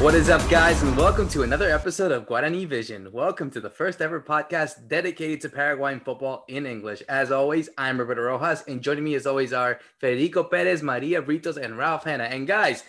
What is up, guys, and welcome to another episode of Guarani Vision. Welcome to the first ever podcast dedicated to Paraguayan football in English. As always, I'm Roberto Rojas, and joining me as always are Federico Perez, Maria Britos, and Ralph Hanna. And guys,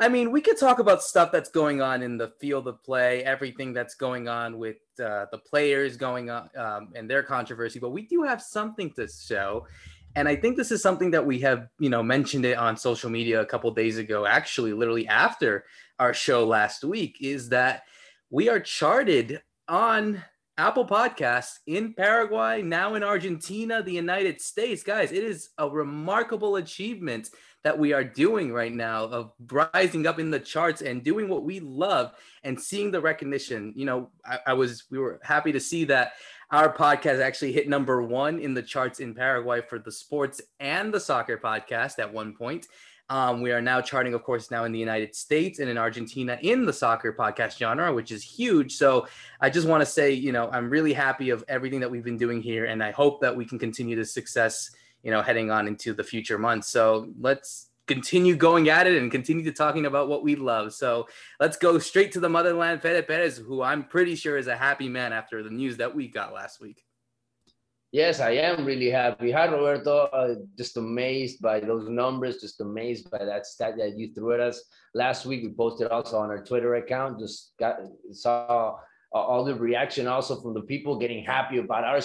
I mean, we could talk about stuff that's going on in the field of play, everything that's going on with uh, the players going on um, and their controversy, but we do have something to show. And I think this is something that we have, you know, mentioned it on social media a couple days ago, actually, literally after our show last week, is that we are charted on Apple Podcasts in Paraguay, now in Argentina, the United States. Guys, it is a remarkable achievement that we are doing right now of rising up in the charts and doing what we love and seeing the recognition. You know, I, I was, we were happy to see that our podcast actually hit number one in the charts in Paraguay for the sports and the soccer podcast at one point. Um, we are now charting, of course, now in the United States and in Argentina in the soccer podcast genre, which is huge. So I just want to say, you know, I'm really happy of everything that we've been doing here, and I hope that we can continue the success, you know, heading on into the future months. So let's continue going at it and continue to talking about what we love. So let's go straight to the motherland, Fede Perez, who I'm pretty sure is a happy man after the news that we got last week. Yes, I am really happy. Hi, Roberto. Uh, just amazed by those numbers, just amazed by that stat that you threw at us last week. We posted also on our Twitter account. Just got saw all the reaction also from the people getting happy about our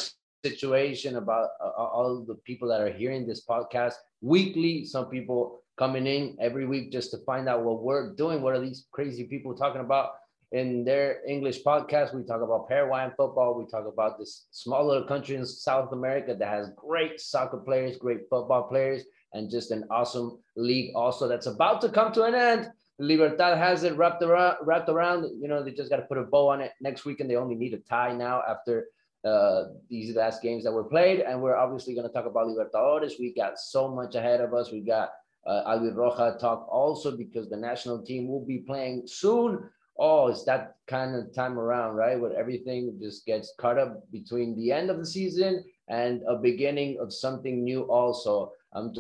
situation, about uh, all the people that are hearing this podcast weekly. Some people coming in every week just to find out what we're doing. What are these crazy people talking about? In their English podcast, we talk about Paraguayan football. We talk about this small little country in South America that has great soccer players, great football players, and just an awesome league also that's about to come to an end. Libertad has it wrapped around, wrapped around. You know, they just got to put a bow on it next weekend. They only need a tie now after uh, these last games that were played. And we're obviously going to talk about Libertadores. We got so much ahead of us. We got uh, Albirroja talk also because the national team will be playing soon oh, it's that kind of time around, right? Where everything just gets cut up between the end of the season and a beginning of something new. Also, I'm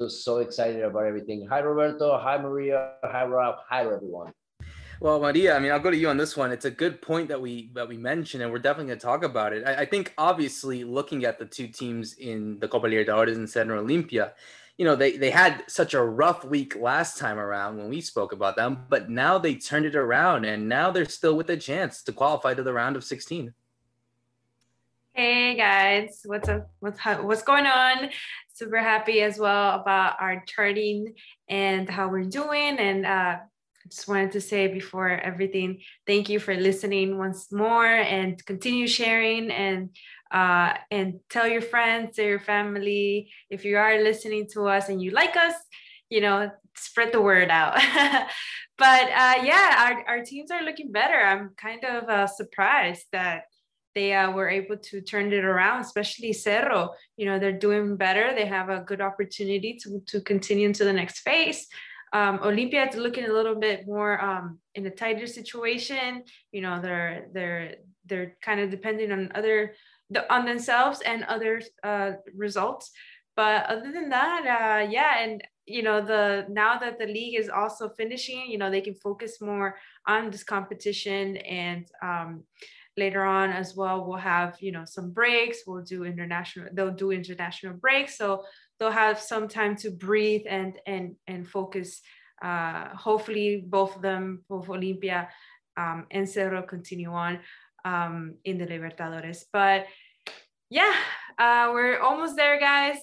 just so excited about everything. Hi, Roberto. Hi, Maria. Hi, Rob. Hi, everyone. Well, Maria, I mean, I'll go to you on this one. It's a good point that we that we mentioned, and we're definitely going to talk about it. I, I, think, obviously, looking at the two teams in the Copa Libertadores and Cerro Olimpia, you know, they, they had such a rough week last time around when we spoke about them, but now they turned it around and now they're still with a chance to qualify to the round of 16. Hey guys, what's up? What's what's going on? Super happy as well about our charting and how we're doing. And uh, just wanted to say before everything, thank you for listening once more and continue sharing and uh, and tell your friends, tell your family. If you are listening to us and you like us, you know, spread the word out. but uh, yeah, our, our teams are looking better. I'm kind of uh, surprised that they uh, were able to turn it around, especially Cerro. You know, they're doing better. They have a good opportunity to, to continue into the next phase. Um, Olimpia is looking a little bit more um, in a tighter situation. You know, they're they're they're kind of depending on other the, on themselves and other uh, results. But other than that, uh, yeah, and you know the now that the league is also finishing, you know they can focus more on this competition and um, later on as well we'll have you know some breaks. We'll do international. They'll do international breaks, so they'll have some time to breathe and and and focus. Uh, hopefully, both of them, both Olimpia um, and Cerro, continue on um, in the Libertadores. But yeah, uh, we're almost there, guys.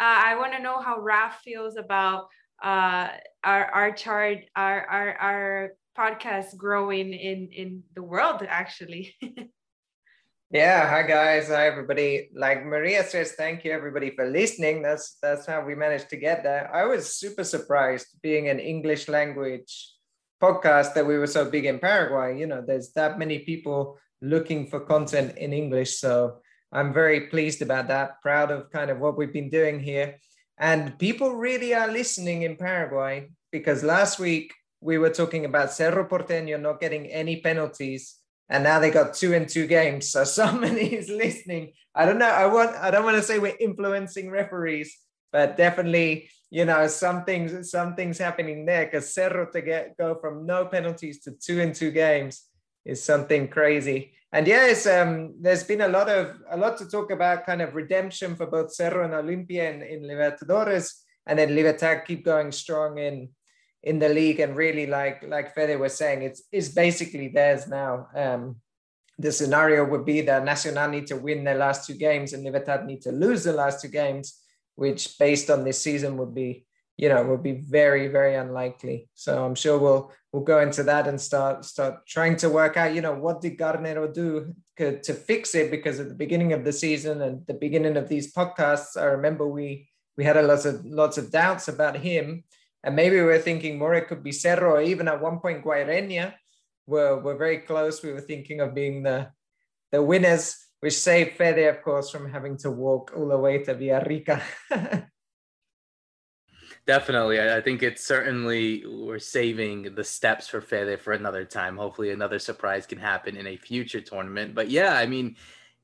Uh, I want to know how Raf feels about uh, our our chart, our our our podcast growing in in the world, actually. yeah, hi guys, hi everybody. Like Maria says, thank you everybody for listening. That's that's how we managed to get there. I was super surprised being an English language podcast that we were so big in Paraguay. You know, there's that many people looking for content in English. So I'm very pleased about that, proud of kind of what we've been doing here. And people really are listening in Paraguay because last week we were talking about Cerro Porteño not getting any penalties. And now they got two in two games. So somebody is listening. I don't know. I want I don't want to say we're influencing referees, but definitely, you know, some things, some things happening there because Cerro to get go from no penalties to two in two games is something crazy. And yes, um, there's been a lot of a lot to talk about, kind of redemption for both Cerro and Olimpia in, in Libertadores, and then Libertad keep going strong in in the league and really like like Fede was saying, it's it's basically theirs now. Um, the scenario would be that Nacional need to win their last two games and Libertad need to lose the last two games, which based on this season would be, you know, would be very, very unlikely. So I'm sure we'll we'll go into that and start start trying to work out, you know, what did Garnero do to fix it? Because at the beginning of the season and the beginning of these podcasts, I remember we we had a lot of lots of doubts about him and maybe we were thinking more it could be Cerro, or even at one point Guaireña were, were very close. We were thinking of being the, the winners, which saved Fede, of course, from having to walk all the way to Villarrica. Definitely. I think it's certainly we're saving the steps for Fede for another time. Hopefully another surprise can happen in a future tournament. But yeah, I mean,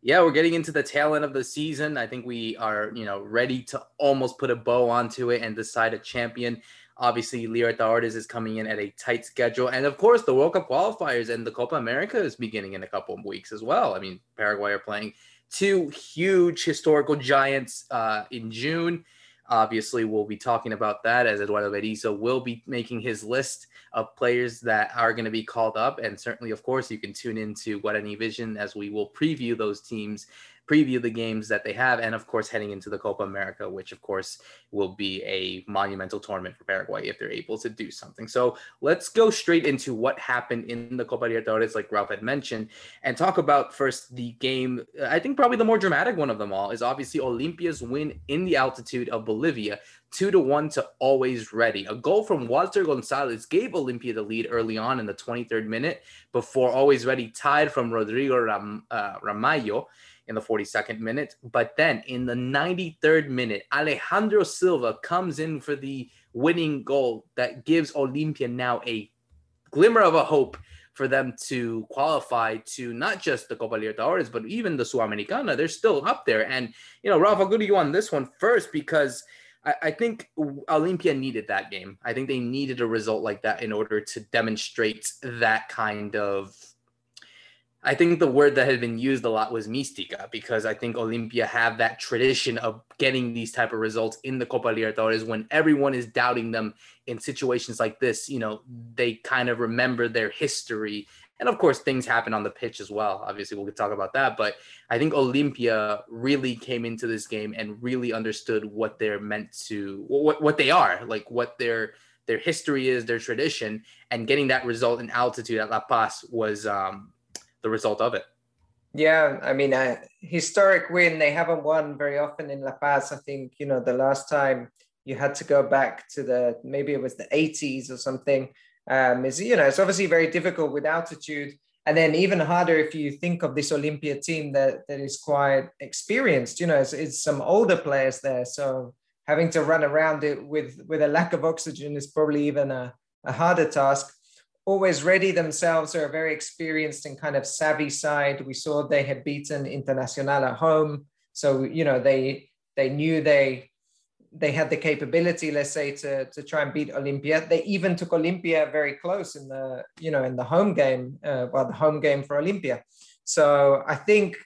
yeah, we're getting into the tail end of the season. I think we are, you know, ready to almost put a bow onto it and decide a champion. Obviously, Libertadores is coming in at a tight schedule. And of course, the World Cup qualifiers and the Copa America is beginning in a couple of weeks as well. I mean, Paraguay are playing two huge historical giants uh, in June. Obviously, we'll be talking about that as Eduardo Berizzo will be making his list of players that are going to be called up. And certainly, of course, you can tune into Guarani Vision as we will preview those teams preview the games that they have, and of course, heading into the Copa America, which of course will be a monumental tournament for Paraguay if they're able to do something. So let's go straight into what happened in the Copa Libertadores, like Ralph had mentioned, and talk about first the game. I think probably the more dramatic one of them all is obviously Olimpia's win in the altitude of Bolivia two to one to always ready. A goal from Walter Gonzalez gave Olimpia the lead early on in the 23rd minute before always ready tied from Rodrigo Ram, uh, Ramallo in the 42nd minute. But then in the 93rd minute, Alejandro Silva comes in for the winning goal that gives Olimpia now a glimmer of a hope for them to qualify to not just the Copa Libertadores, but even the Sudamericana. They're still up there. And, you know, Ralph, I'll go to you on this one first because I, think Olimpia needed that game. I think they needed a result like that in order to demonstrate that kind of I think the word that had been used a lot was mística because I think Olimpia have that tradition of getting these type of results in the Copa Libertadores when everyone is doubting them in situations like this. You know, they kind of remember their history. And of course, things happen on the pitch as well. Obviously, we'll talk about that. But I think Olimpia really came into this game and really understood what they're meant to, what, what they are, like what their their history is, their tradition, and getting that result in altitude at La Paz was um, the result of it. Yeah, I mean, a historic win. They haven't won very often in La Paz. I think you know the last time you had to go back to the maybe it was the 80s or something. Um, is you know it's obviously very difficult with altitude, and then even harder if you think of this olimpia team that that is quite experienced. You know, it's, it's some older players there, so having to run around it with with a lack of oxygen is probably even a, a harder task always ready themselves are a very experienced and kind of savvy side. We saw they had beaten Internacional at home. So, you know, they they knew they they had the capability, let's say, to, to try and beat Olimpia. They even took Olimpia very close in the, you know, in the home game, uh, well, the home game for Olimpia. So I think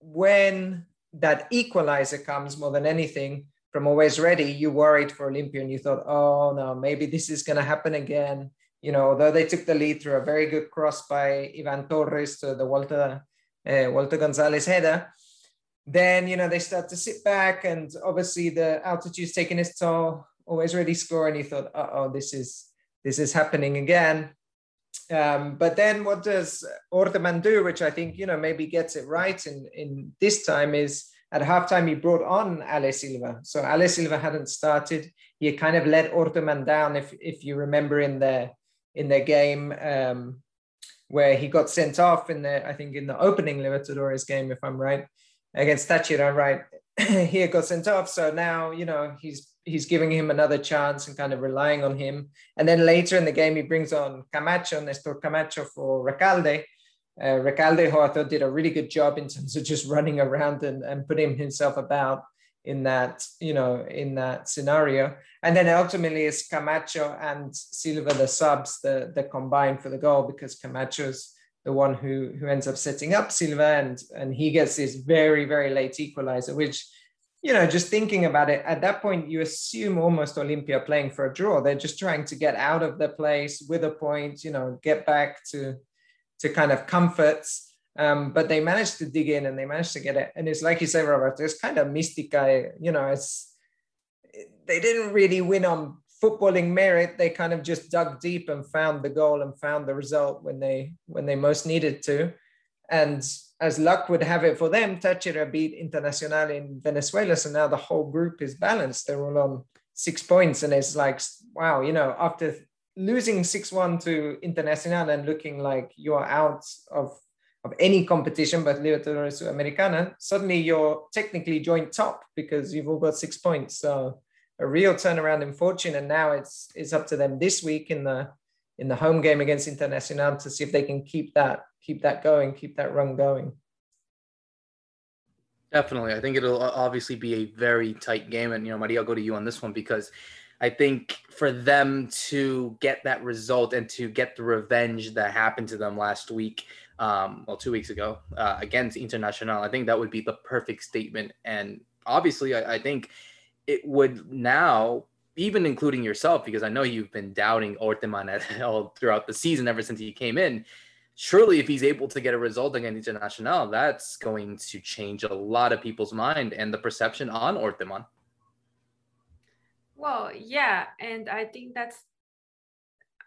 when that equalizer comes more than anything from always ready, you worried for Olimpia and you thought, oh no, maybe this is going to happen again you know, although they took the lead through a very good cross by Ivan Torres to the Walter, uh, Walter Gonzalez header, then, you know, they start to sit back and obviously the altitude's taking its toll, always ready score. And he thought, oh, this is, this is happening again. Um, but then what does Orteman do, which I think, you know, maybe gets it right in, in this time is at halftime, he brought on Ale Silva. So Ale Silva hadn't started. He kind of let Orteman down, if, if you remember in their in their game um, where he got sent off in the, I think in the opening Libertadores game, if I'm right, against Táchira, right? he got sent off. So now, you know, he's he's giving him another chance and kind of relying on him. And then later in the game, he brings on Camacho, Nestor Camacho for Recalde. Uh, Recalde, who I thought did a really good job in terms of just running around and, and putting himself about in that you know in that scenario and then ultimately it's camacho and silva the subs the the combine for the goal because camacho's the one who who ends up setting up silva and and he gets this very very late equalizer which you know just thinking about it at that point you assume almost olimpia playing for a draw they're just trying to get out of the place with a point you know get back to to kind of comforts um, but they managed to dig in and they managed to get it. And it's like you say, Robert, it's kind of mística, you know, it's they didn't really win on footballing merit. They kind of just dug deep and found the goal and found the result when they when they most needed to. And as luck would have it for them, Táchira beat Internacional in Venezuela. So now the whole group is balanced. They're all on six points. And it's like, wow, you know, after losing 6-1 to Internacional and looking like you're out of of any competition but Libertadores Americana, suddenly you're technically joint top because you've all got six points. So a real turnaround in fortune. And now it's it's up to them this week in the in the home game against Internacional to see if they can keep that keep that going, keep that run going. Definitely, I think it'll obviously be a very tight game, and you know, Maria, I'll go to you on this one because I think for them to get that result and to get the revenge that happened to them last week um, well, two weeks ago uh, against Internacional. I think that would be the perfect statement. And obviously, I, I, think it would now, even including yourself, because I know you've been doubting Orteman all throughout the season ever since he came in. Surely, if he's able to get a result against Internacional, that's going to change a lot of people's mind and the perception on Orteman. Well, yeah, and I think that's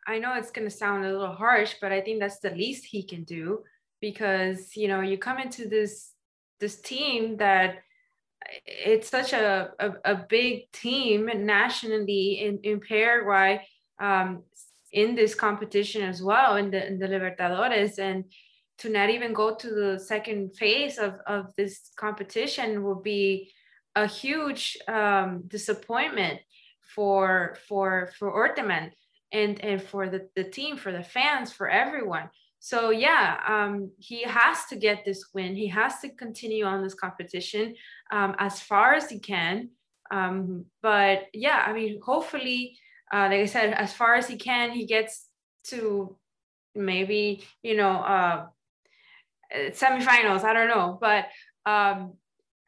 I know it's going to sound a little harsh, but I think that's the least he can do because, you know, you come into this this team that it's such a, a, a big team nationally in, in Paraguay um, in this competition as well in the, in the Libertadores. And to not even go to the second phase of, of this competition will be a huge um, disappointment for for for Orteman and and for the, the team for the fans for everyone so yeah um, he has to get this win. He has to continue on this competition um, as far as he can. Um, but yeah i mean hopefully uh, like i said as far as he can he gets to maybe you know uh, semifinals. I don't know. But um,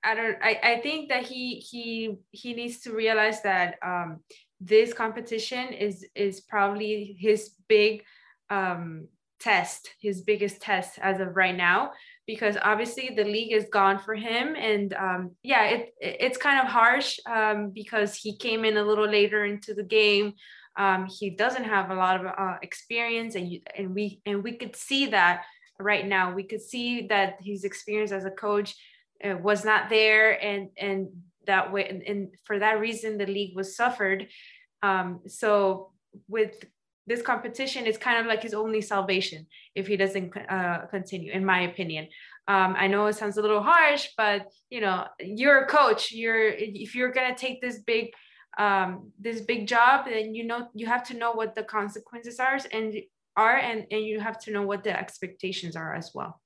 I don't I, I think that he he he needs to realize that um, this competition is is probably his big um, test, his biggest test as of right now, because obviously the league is gone for him, and um, yeah, it it's kind of harsh um, because he came in a little later into the game. Um, he doesn't have a lot of uh, experience, and you, and we and we could see that right now. We could see that his experience as a coach uh, was not there, and and that way and, and for that reason the league was suffered um, so with this competition is kind of like his only salvation if he doesn't uh, continue in my opinion. Um, i know it sounds a little harsh but you know you're a coach. You're if you're going to take this big um, this big job then you know you have to know what the consequences are and are and, and you have to know what the expectations are as well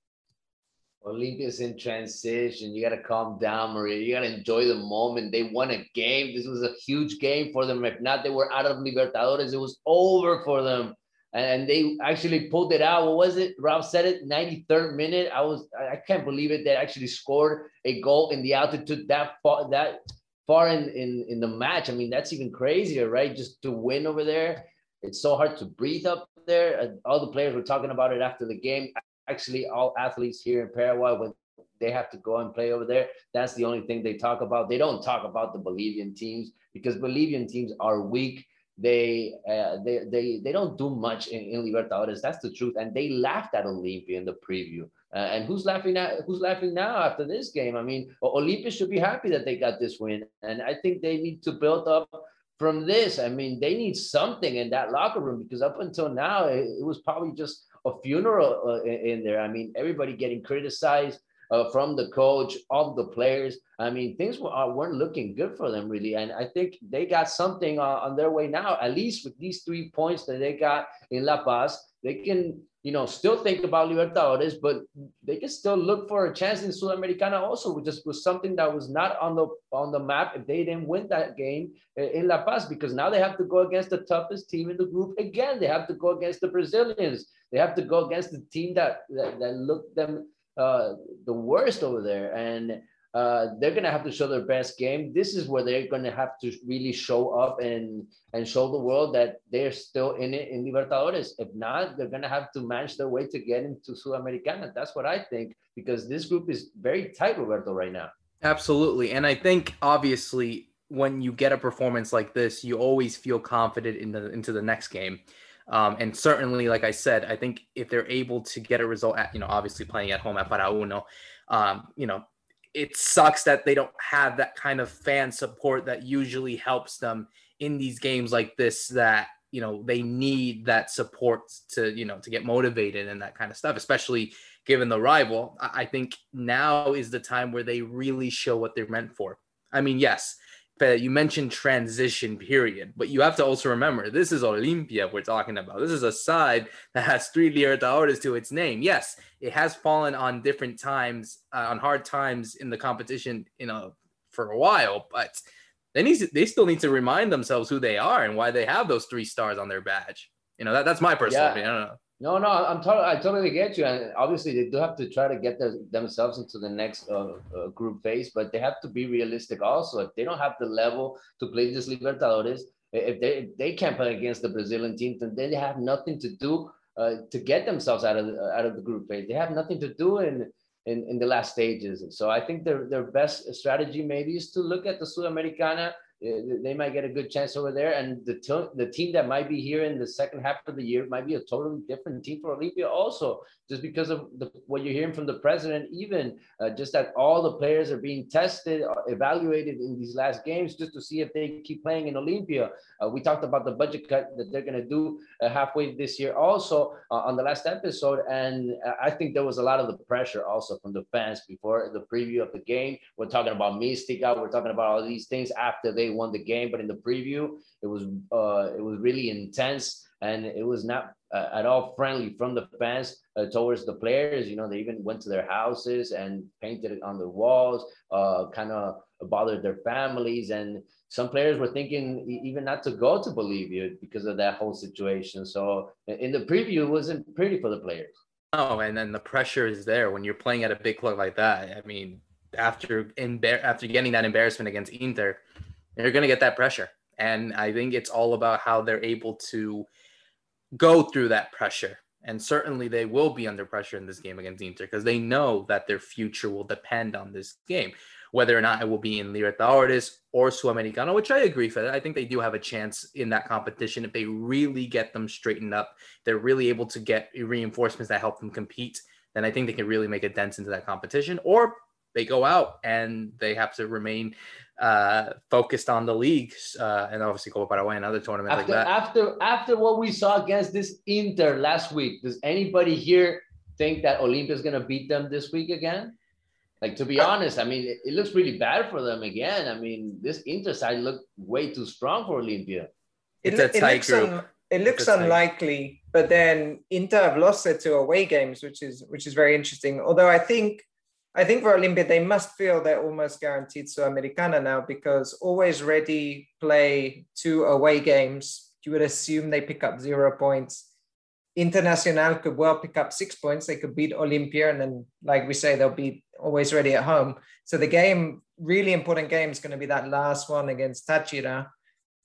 Olimpia's in transition. You got to calm down, Maria. You got to enjoy the moment. They won a game. This was a huge game for them. If not, they were out of Libertadores. It was over for them. And they actually pulled it out. What was it? Rob said it, 93rd minute. I was I can't believe it. They actually scored a goal in the altitude that far that far in, in, in the match. I mean, that's even crazier, right? Just to win over there. It's so hard to breathe up there. Uh, all the players were talking about it after the game actually all athletes here in Paraguay when they have to go and play over there. That's the only thing they talk about. They don't talk about the Bolivian teams because Bolivian teams are weak. They uh, they they they don't do much in, in Libertadores. That's the truth. And they laughed at Olimpia in the preview. Uh, and who's laughing at who's laughing now after this game? I mean, Olimpia should be happy that they got this win. And I think they need to build up from this. I mean, they need something in that locker room because up until now, it, it was probably just a funeral uh, in there. I mean, everybody getting criticized uh, from the coach, of the players. I mean, things were, uh, weren't looking good for them really. And I think they got something uh, on their way now, at least with these three points that they got in La Paz. They can, you know, still think about Libertadores, but they can still look for a chance in Sudamericana also, which just was something that was not on the on the map if they didn't win that game uh, in La Paz, because now they have to go against the toughest team in the group again. They have to go against the Brazilians. They have to go against the team that that, that looked them uh, the worst over there, and uh, they're gonna have to show their best game. This is where they're gonna have to really show up and and show the world that they're still in it in Libertadores. If not, they're gonna have to manage their way to get into Sudamericana. That's what I think because this group is very tight, Roberto, right now. Absolutely, and I think obviously when you get a performance like this, you always feel confident in the into the next game. Um, and certainly, like I said, I think if they're able to get a result at, you know, obviously playing at home at Para Uno, um, you know, it sucks that they don't have that kind of fan support that usually helps them in these games like this that you know they need that support to you know to get motivated and that kind of stuff especially given the rival. I think now is the time where they really show what they're meant for. I mean yes you mentioned transition period, but you have to also remember this is Olimpia we're talking about. This is a side that has three Libertadores to its name. Yes, it has fallen on different times, uh, on hard times in the competition, you know, for a while, but they need to, they still need to remind themselves who they are and why they have those three stars on their badge. You know, that, that's my personal yeah. opinion. No, no, I'm totally, I totally get you, and obviously they do have to try to get themselves into the next uh, uh, group phase, but they have to be realistic also. If they don't have the level to play this Libertadores, if they if they can't play against the Brazilian team, then they have nothing to do uh, to get themselves out of the, out of the group phase. They have nothing to do in in, in the last stages. So I think their their best strategy maybe is to look at the Sudamericana they might get a good chance over there. And the, t- the team that might be here in the second half of the year might be a totally different team for Olimpia. also, just because of the, what you're hearing from the president, even uh, just that all the players are being tested, uh, evaluated in these last games just to see if they keep playing in Olimpia. Uh, we talked about the budget cut that they're going to do uh, halfway this year also uh, on the last episode. And I think there was a lot of the pressure also from the fans before the preview of the game. We're talking about Mística. We're talking about all these things after they won the game, but in the preview, it was uh, it was really intense and it was not uh, at all friendly from the fans uh, towards the players. You know, they even went to their houses and painted it on the walls, uh, kind of bothered their families. And some players were thinking even not to go to Bolivia because of that whole situation. So in the preview, it wasn't pretty for the players. Oh, and then the pressure is there when you're playing at a big club like that. I mean, after embar- after getting that embarrassment against Inter, you're going to get that pressure. And I think it's all about how they're able to go through that pressure. And certainly they will be under pressure in this game against Inter because they know that their future will depend on this game, whether or not it will be in Libertadores or Sudamericana, which I agree with. I think they do have a chance in that competition if they really get them straightened up. They're really able to get reinforcements that help them compete. Then I think they can really make a dent into that competition. Or they go out and they have to remain uh, focused on the league uh, and obviously Copa Paraguay another tournament after, like that. After after what we saw against this Inter last week, does anybody here think that Olimpia is going to beat them this week again? Like to be uh, honest, I mean, it, it, looks really bad for them again. I mean, this Inter side looked way too strong for Olimpia. It's it, a tight it group. Un, it looks unlikely, but then Inter have lost their two away games, which is which is very interesting. Although I think I think for Olimpia, they must feel they're almost guaranteed Sudamericana now because always ready play two away games. You would assume they pick up zero points. Internacional could well pick up six points. They could beat Olimpia, and then, like we say, they'll be always ready at home. So the game, really important game, is going to be that last one against Táchira.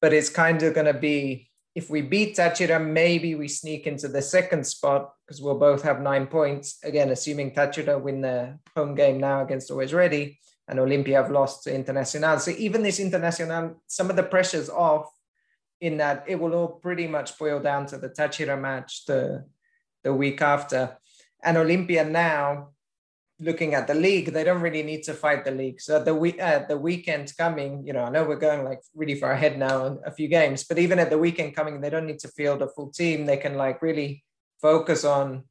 But it's kind of going to be if we beat Táchira, maybe we sneak into the second spot because we'll both have nine points. Again, assuming Táchira win the home game now against Always Ready and Olimpia have lost to Internacional. So even this Internacional, some of the pressure's off in that it will all pretty much boil down to the Táchira match the, the week after. And Olympia now looking at the league, they don't really need to fight the league. So the week, uh, the weekend coming, you know, I know we're going like really far ahead now a few games, but even at the weekend coming, they don't need to field a full team. They can like really focus on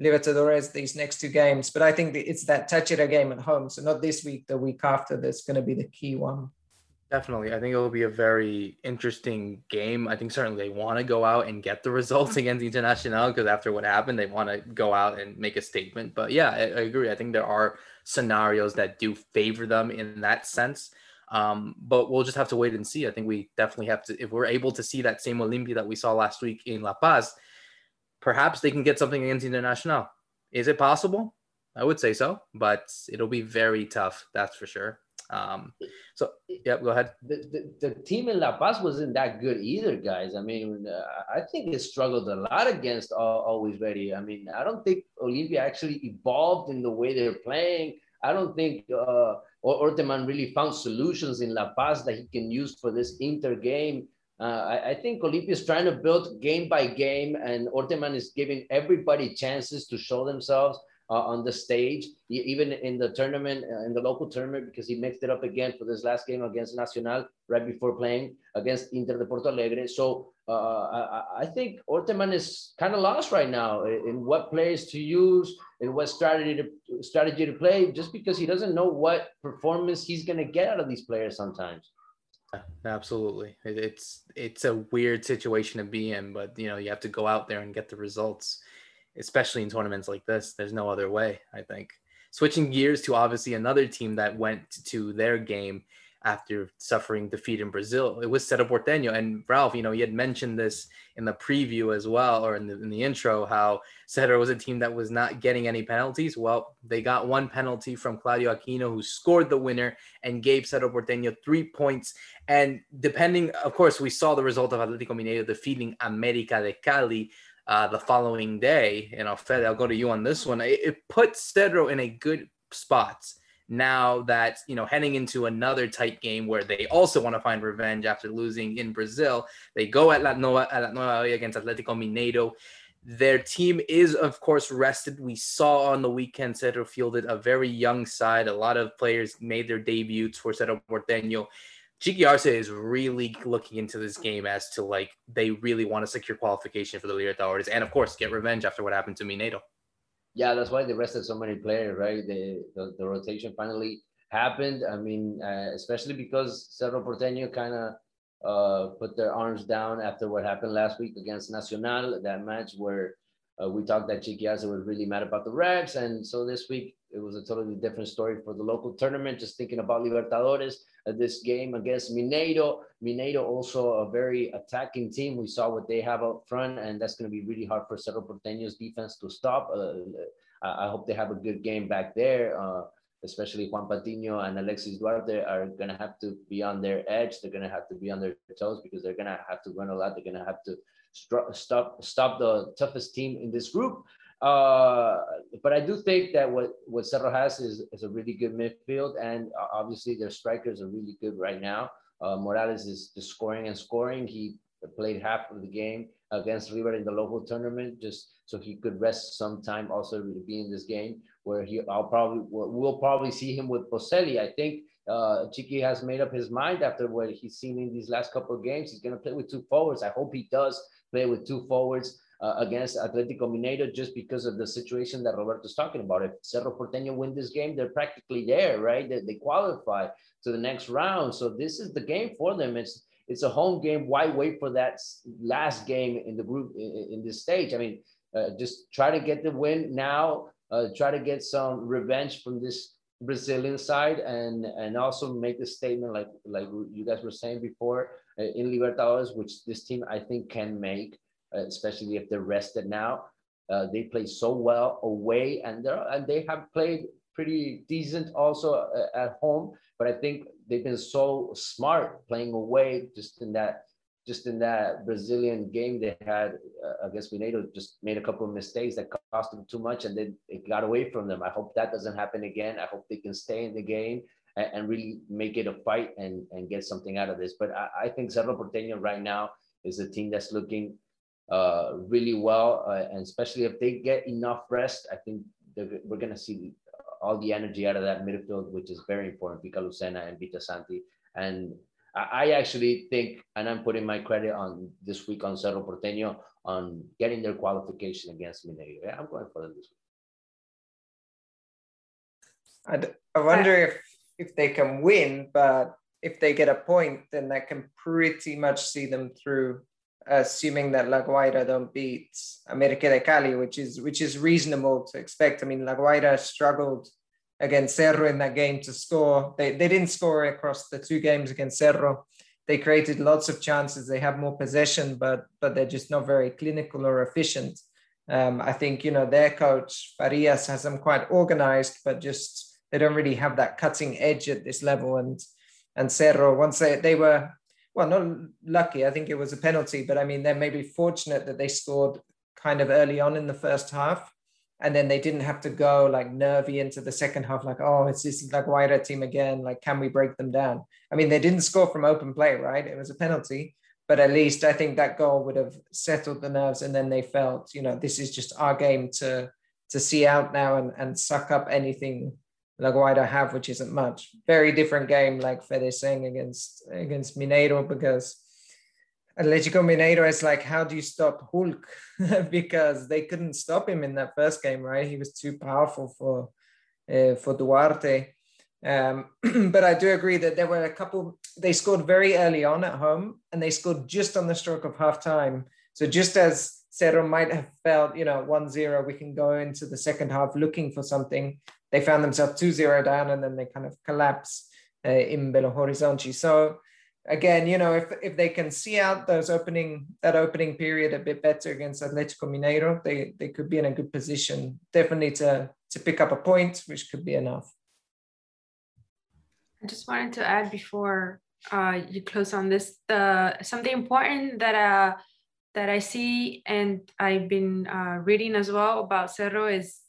Libertadores these next two games. But I think it's that Táchira game at home. So not this week, the week after, that's going to be the key one. Definitely. I think it'll be a very interesting game. I think certainly they want to go out and get the results against Internacional because after what happened, they want to go out and make a statement. But yeah, I, I, agree. I think there are scenarios that do favor them in that sense. Um, but we'll just have to wait and see. I think we definitely have to, if we're able to see that same Olimpia that we saw last week in La Paz, perhaps they can get something against Internacional. Is it possible? I would say so, but it'll be very tough. That's for sure. Um, so yeah, go ahead. The, the, the, team in La Paz wasn't that good either, guys. I mean, uh, I think it struggled a lot against Always Ready. I mean, I don't think Olimpia actually evolved in the way they're playing. I don't think uh, Orteman really found solutions in La Paz that he can use for this inter game. Uh, I, I, think Olimpia is trying to build game by game, and Orteman is giving everybody chances to show themselves uh, on the stage, even in the tournament, uh, in the local tournament, because he mixed it up again for this last game against Nacional right before playing against Inter de Porto Alegre. So uh, I, I, think Orteman is kind of lost right now in what players to use, in what strategy to strategy to play, just because he doesn't know what performance he's going to get out of these players sometimes. Yeah, absolutely, it's it's a weird situation to be in, but you know you have to go out there and get the results especially in tournaments like this. There's no other way, I think. Switching gears to obviously another team that went to their game after suffering defeat in Brazil. It was Cerro Porteño. And Ralph, you know, you had mentioned this in the preview as well, or in the, in the intro, how Cerro was a team that was not getting any penalties. Well, they got one penalty from Claudio Aquino, who scored the winner and gave Cerro Porteño three points. And depending, of course, we saw the result of Atlético Mineiro defeating América de Cali uh, the following day. Know, Fed, I'll go to you on this one. It, it puts Cerro in a good spot now that you know heading into another tight game where they also want to find revenge after losing in Brazil. They go at La Nova, at La Nova against Atletico Mineiro. Their team is, of course, rested. We saw on the weekend Cerro fielded a very young side. A lot of players made their debuts for Cerro Porteño. Chiqui Arce is really looking into this game as to like they really want to secure qualification for the Libertadores and of course get revenge after what happened to Mineiro. Yeah, that's why they rested so many players, right? The the, the rotation finally happened. I mean, uh, especially because Cerro Porteño kind of uh, put their arms down after what happened last week against Nacional, that match where uh, we talked that Chiqui Arce was really mad about the refs, and so this week it was a totally different story for the local tournament. Just thinking about Libertadores, this game against Mineiro. Mineiro also a very attacking team. We saw what they have up front, and that's going to be really hard for Cerro Porteño's defense to stop. Uh, I hope they have a good game back there. Uh, especially Juan Patiño and Alexis Duarte are going to have to be on their edge. They're going to have to be on their toes because they're going to have to run a lot. They're going to have to stop stop the toughest team in this group. Uh, but I do think that what, what Cerro has is, is a really good midfield, and uh, obviously their strikers are really good right now. Uh, Morales is just scoring and scoring. He played half of the game against River in the local tournament, just so he could rest some time also to be in this game where he I'll probably we'll probably see him with Boselli. I think uh, Chiqui has made up his mind after what he's seen in these last couple of games. He's going to play with two forwards. I hope he does play with two forwards uh, against Atletico Mineiro just because of the situation that Roberto's talking about. If Cerro Porteño win this game, they're practically there, right? They, they qualify to the next round. So this is the game for them. It's it's a home game. Why wait for that last game in the group in, in this stage? I mean, uh, just try to get the win now. Uh, try to get some revenge from this Brazilian side, and and also make a statement like like you guys were saying before uh, in Libertadores, which this team I think can make. Especially if they're rested now. Uh, they play so well away, and they and they have played pretty decent also uh, at home. But I think they've been so smart playing away, just in that just in that Brazilian game they had uh, against Mineiro, just made a couple of mistakes that cost them too much, and then it got away from them. I hope that doesn't happen again. I hope they can stay in the game and, and really make it a fight and and get something out of this. But I, I think Cerro Porteño right now is a team that's looking uh, really well, uh, and especially if they get enough rest, I think we're going to see all the energy out of that midfield, which is very important. Pika Lucena and Villasanti, and I, actually think, and I'm putting my credit on this week on Cerro Porteño on getting their qualification against Mineiro. Yeah, I'm going for them this week. I, I wonder if if they can win, but if they get a point, then that can pretty much see them through, assuming that La Guaira don't beat América de Cali, which is which is reasonable to expect. I mean, La Guaira struggled against Cerro in that game to score. They, they didn't score across the two games against Cerro. They created lots of chances. They have more possession, but but they're just not very clinical or efficient. Um, I think you know their coach Farias has them quite organized, but just they don't really have that cutting edge at this level. And and Cerro once they they were well not lucky. I think it was a penalty, but I mean they're maybe fortunate that they scored kind of early on in the first half and then they didn't have to go like nervy into the second half, like, oh, it's this La Guaira team again. Like, can we break them down? I mean, they didn't score from open play, right? It was a penalty, but at least I think that goal would have settled the nerves. And then they felt, you know, this is just our game to to see out now and, and suck up anything La Guaira have, which isn't much. Very different game, like Fede saying against against Mineiro, because Atletico Mineiro is like, how do you stop Hulk? because they couldn't stop him in that first game, right? He was too powerful for uh, for Duarte. Um, but I do agree that there were a couple. They scored very early on at home, and they scored just on the stroke of half time. So just as Cerro might have felt, you know, 1-0, we can go into the second half looking for something. They found themselves 2-0 down, and then they kind of collapse uh, in Belo Horizonte. So again, you know, if if they can see out those opening that opening period a bit better against Atletico Mineiro, they they could be in a good position, definitely to to pick up a point, which could be enough. I just wanted to add before uh, you close on this, the something important that uh, that I see and I've been uh, reading as well about Cerro is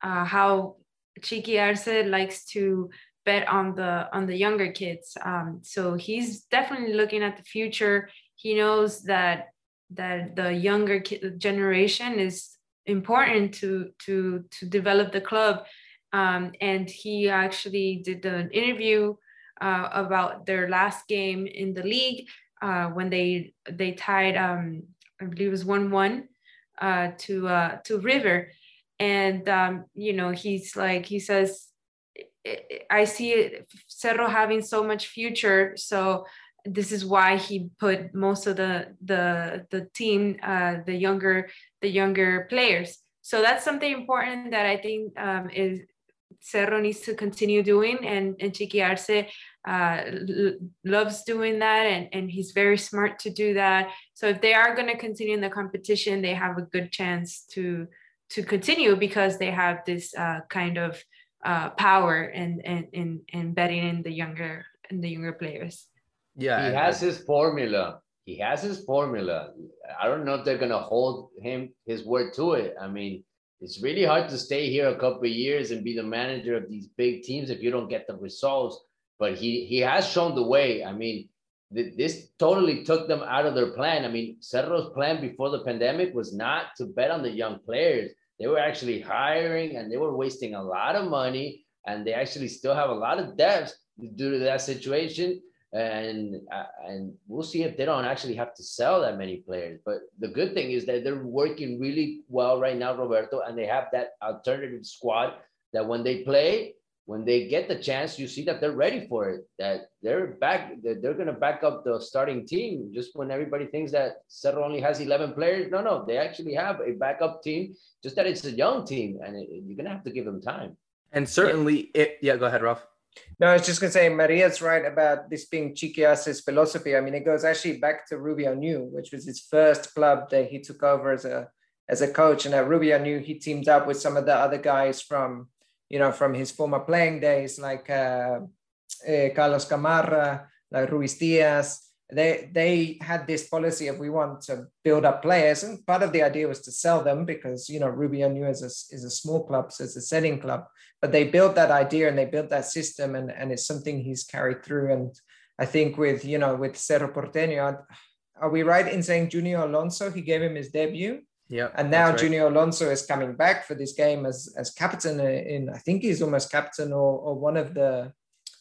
uh, how Chiqui Arce likes to bet on the on the younger kids. Um, so he's definitely looking at the future. He knows that that the younger generation is important to to to develop the club. Um, and he actually did an interview uh, about their last game in the league uh, when they they tied um, I believe it was one one uh, to uh, to River, and um, you know he's like he says I see Cerro having so much future. So this is why he put most of the the the team, uh, the younger the younger players. So that's something important that I think um, is Cerro needs to continue doing, and and Chiqui Arce uh, loves doing that, and and he's very smart to do that. So if they are going to continue in the competition, they have a good chance to to continue because they have this uh, kind of uh, power and and in, in betting in the younger in the younger players. Yeah, he has his formula. He has his formula. I don't know if they're gonna hold him his word to it. I mean, it's really hard to stay here a couple of years and be the manager of these big teams if you don't get the results. But he he has shown the way. I mean, th- this totally took them out of their plan. I mean, Cerro's plan before the pandemic was not to bet on the young players. They were actually hiring and they were wasting a lot of money and they actually still have a lot of debts due to that situation. And uh, and we'll see if they don't actually have to sell that many players. But the good thing is that they're working really well right now, Roberto, and they have that alternative squad that when they play, when they get the chance, you see that they're ready for it. That they're back, that they're going to back up the starting team. Just when everybody thinks that Cerro only has 11 players, no, no, they actually have a backup team. Just that it's a young team, and it, you're going to have to give them time. And certainly, yeah. it. Yeah, go ahead, Ralph. No, I was just going to say, Maria's right about this being Chiqui Arce's philosophy. I mean, it goes actually back to Rubio Ñu, which was his first club that he took over as a as a coach. And at Rubio Ñu, he teamed up with some of the other guys from you know, from his former playing days, like uh, uh, Carlos Gamarra, like Ruiz Diaz. They they had this policy of we want to build up players, and part of the idea was to sell them because you know Rubio Ñu is a, is a small club, so it's a selling club. But they built that idea and they built that system, and and it's something he's carried through. And I think with you know with Cerro Porteño, are we right in saying Junior Alonso? He gave him his debut. Yeah. And now right. Junior Alonso is coming back for this game as as captain uh, in I think he's almost captain or, or one of the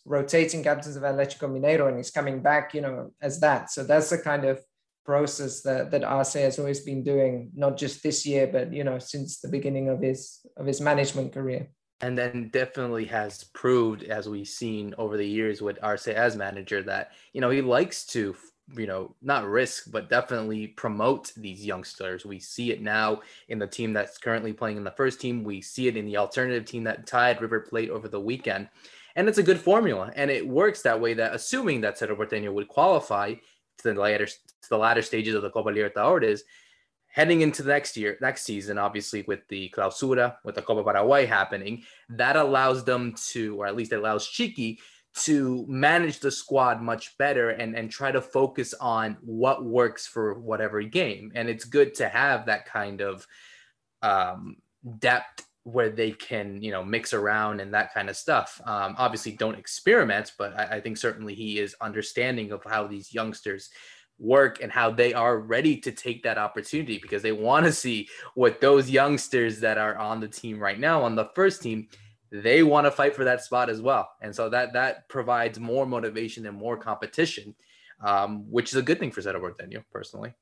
rotating captains of Atletico Mineiro, and he's coming back, you know, as that. So that's the kind of process that that Arce has always been doing, not just this year, but you know, since the beginning of his of his management career. And then definitely has proved, as we've seen over the years with Arce as manager, that you know he likes to you know not risk but definitely promote these youngsters. We see it now in the team that's currently playing in the first team. We see it in the alternative team that tied river plate over the weekend. And it's a good formula and it works that way that assuming that Cerro Porteño would qualify to the later to the latter stages of the Copa Libertadores heading into the next year next season obviously with the clausura with the Copa Paraguay happening that allows them to or at least it allows Chiqui to manage the squad much better and and try to focus on what works for whatever game. And it's good to have that kind of um, depth where they can you know mix around and that kind of stuff. Um, obviously don't experiment but I, I think certainly he is understanding of how these youngsters work and how they are ready to take that opportunity because they want to see what those youngsters that are on the team right now on the first team they want to fight for that spot as well. And so that that provides more motivation and more competition, um, which is a good thing for Cerro Porteño, personally.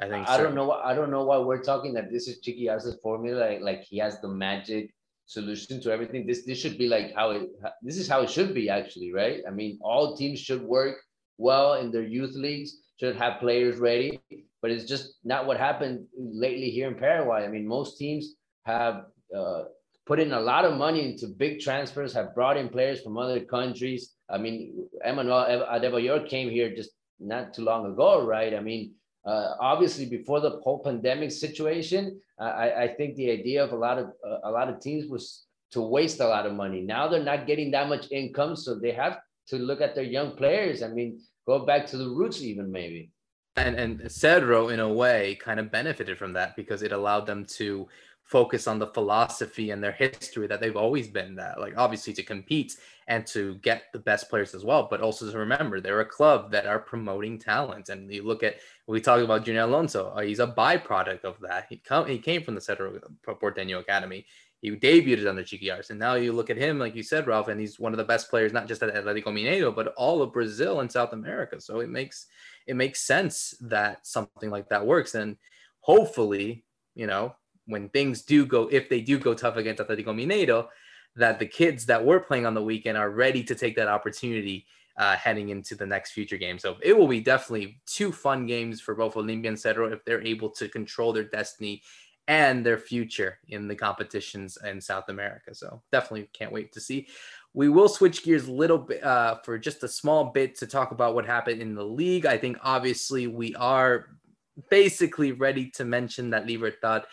I think. I don't know. I don't know why we're talking that this is Chiqui Arce's formula. Like, like he has the magic solution to everything. This this should be like how it. This is how it should be actually, right? I mean, all teams should work well in their youth leagues. Should have players ready, but it's just not what happened lately here in Paraguay. I mean, most teams have uh, put in a lot of money into big transfers, have brought in players from other countries. I mean, Emmanuel Adebayor came here just not too long ago, right? I mean, uh, obviously before the whole pandemic situation, I, I think the idea of a lot of uh, a lot of teams was to waste a lot of money. Now they're not getting that much income, so they have to look at their young players. I mean, go back to the roots, even maybe. And and Cerro, in a way, kind of benefited from that because it allowed them to focus on the philosophy and their history that they've always been that like obviously to compete and to get the best players as well but also to remember they're a club that are promoting talent. And you look at we talk about Junior Alonso uh, he's a byproduct of that. He come he came from the Cerro Porteño Academy. He debuted under Chiqui Arce and now you look at him like you said Ralph and he's one of the best players not just at Atletico Mineiro but all of Brazil and South America. So it makes it makes sense that something like that works. And hopefully you know when things do go, if they do go tough against Atletico Mineiro, that the kids that were playing on the weekend are ready to take that opportunity uh, heading into the next future game. So it will be definitely two fun games for both Olimpia and Cerro if they're able to control their destiny and their future in the competitions in South America. So definitely can't wait to see. We will switch gears a little bit uh, for just a small bit to talk about what happened in the league. I think obviously we are basically ready to mention that Libertad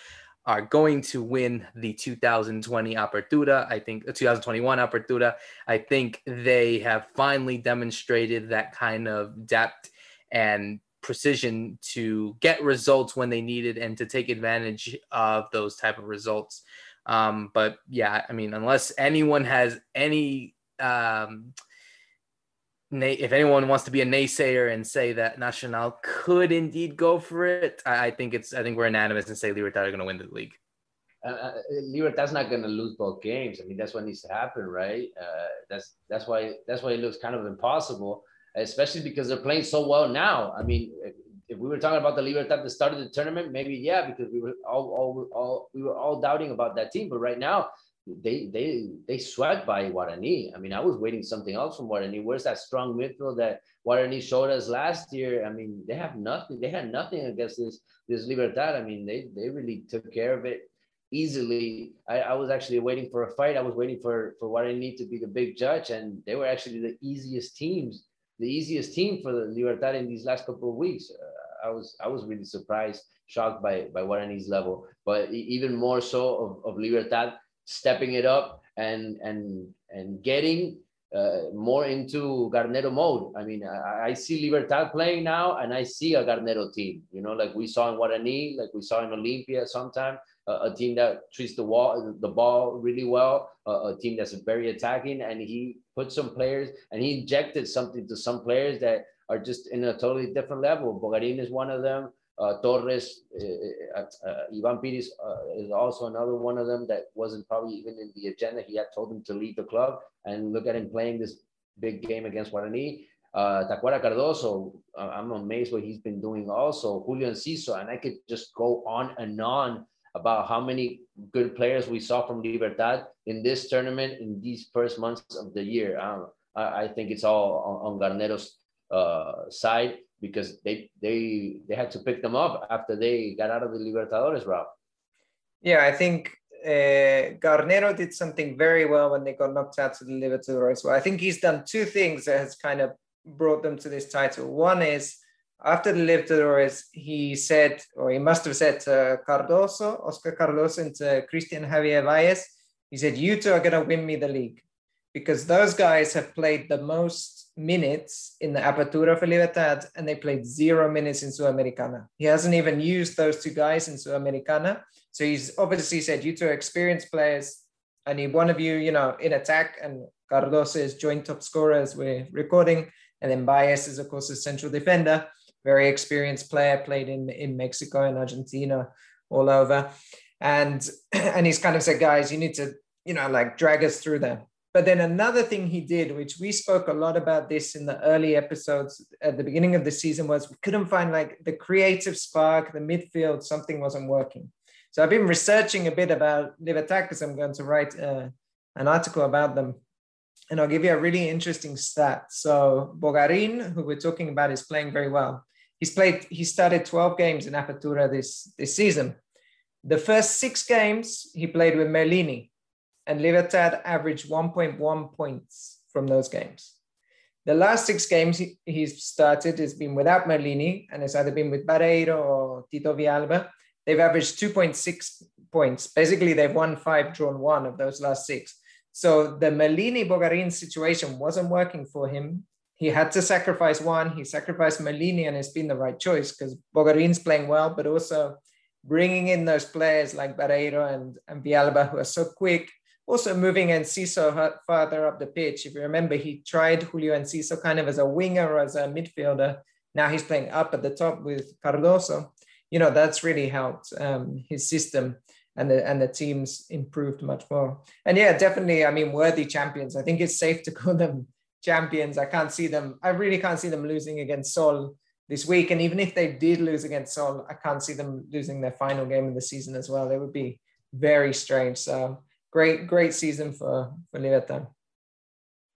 are going to win the 2020 Apertura. I think 2021 Apertura. I think they have finally demonstrated that kind of depth and precision to get results when they need it and to take advantage of those type of results. Um, but yeah, I mean, unless anyone has any um, if anyone wants to be a naysayer and say that Nacional could indeed go for it, I, think it's I think we're unanimous and say Libertad are going to win the league. Uh, uh Libertad's not going to lose both games. I mean, that's what needs to happen, right? Uh, that's that's why that's why it looks kind of impossible, especially because they're playing so well now. I mean, if, if we were talking about the Libertad at the start of the tournament, maybe yeah, because we were all, all, all we were all doubting about that team. But right now, they they they swept by Guarani. I mean, I was waiting something else from Guarani. Where's that strong midfield that Guarani showed us last year? I mean, they have nothing. They had nothing against this this Libertad. I mean, they they really took care of it easily. I, I was actually waiting for a fight. I was waiting for for Guarani to be the big judge, and they were actually the easiest teams, the easiest team for the Libertad in these last couple of weeks. Uh, I was I was really surprised, shocked by by Guarani's level, but even more so of, of Libertad stepping it up and and and getting uh, more into Garnero mode. I mean, I, I, see Libertad playing now, and I see a Garnero team. You know, like we saw in Guarani, like we saw in Olimpia. Sometime uh, a team that treats the wall, the ball really well. Uh, a team that's very attacking, and he put some players, and he injected something to some players that are just in a totally different level. Bogarin is one of them. Uh, Torres, uh, uh, Ivan Piris uh, is also another one of them that wasn't probably even in the agenda. He had told him to leave the club, and look at him playing this big game against Guarani. Uh, Tacuara Cardoso, I'm amazed what he's been doing also. Julio Enciso, and I could just go on and on about how many good players we saw from Libertad in this tournament in these first months of the year. Um, I, I, think it's all on, on Garnero's uh, side because they they they had to pick them up after they got out of the Libertadores route. Yeah, I think uh, Garnero did something very well when they got knocked out to the Libertadores. Well, I think he's done two things that has kind of brought them to this title. One is after the Libertadores, he said, or he must have said to Cardoso, Oscar Cardoso, and to Christian Javier Valles, he said, "You two are going to win me the league." Because those guys have played the most minutes in the Apertura for Libertad and they played zero minutes in Sudamericana. He hasn't even used those two guys in Sudamericana. So he's obviously said, you two are experienced players. I need one of you, you know, in attack. And Cardoso is joint top scorer as we're recording. And then Valles is, of course, a central defender, very experienced player, played in, in Mexico and Argentina, all over. And and he's kind of said, guys, you need to, you know, like drag us through there. But then another thing he did, which we spoke a lot about this in the early episodes at the beginning of the season, was we couldn't find like the creative spark, the midfield, something wasn't working. So I've been researching a bit about Libertad because I'm going to write uh, an article about them. And I'll give you a really interesting stat. So Bogarin, who we're talking about, is playing very well. He's played, he started 12 games in Apertura this, this season. The first six games he played with Merlini, and Libertad averaged 1.1 points from those games. The last six games he, he's started has been without Merlini, and it's either been with Barreiro or Tito Villalba. They've averaged 2.6 points. Basically, they've won five, drawn one of those last six. So the Merlini Bogarin situation wasn't working for him. He had to sacrifice one. He sacrificed Merlini, and it's been the right choice because Bogarin's playing well, but also bringing in those players like Barreiro and, and Villalba who are so quick. Also moving Enciso further up the pitch. If you remember, he tried Julio Enciso kind of as a winger or as a midfielder. Now he's playing up at the top with Cardoso you know that's really helped um, his system and the and the teams improved much more. And yeah, definitely. I mean, worthy champions. I think it's safe to call them champions. I can't see them. I really can't see them losing against Sol this week. And even if they did lose against Sol, I can't see them losing their final game of the season as well. It would be very strange. So great, great season for for Libertad.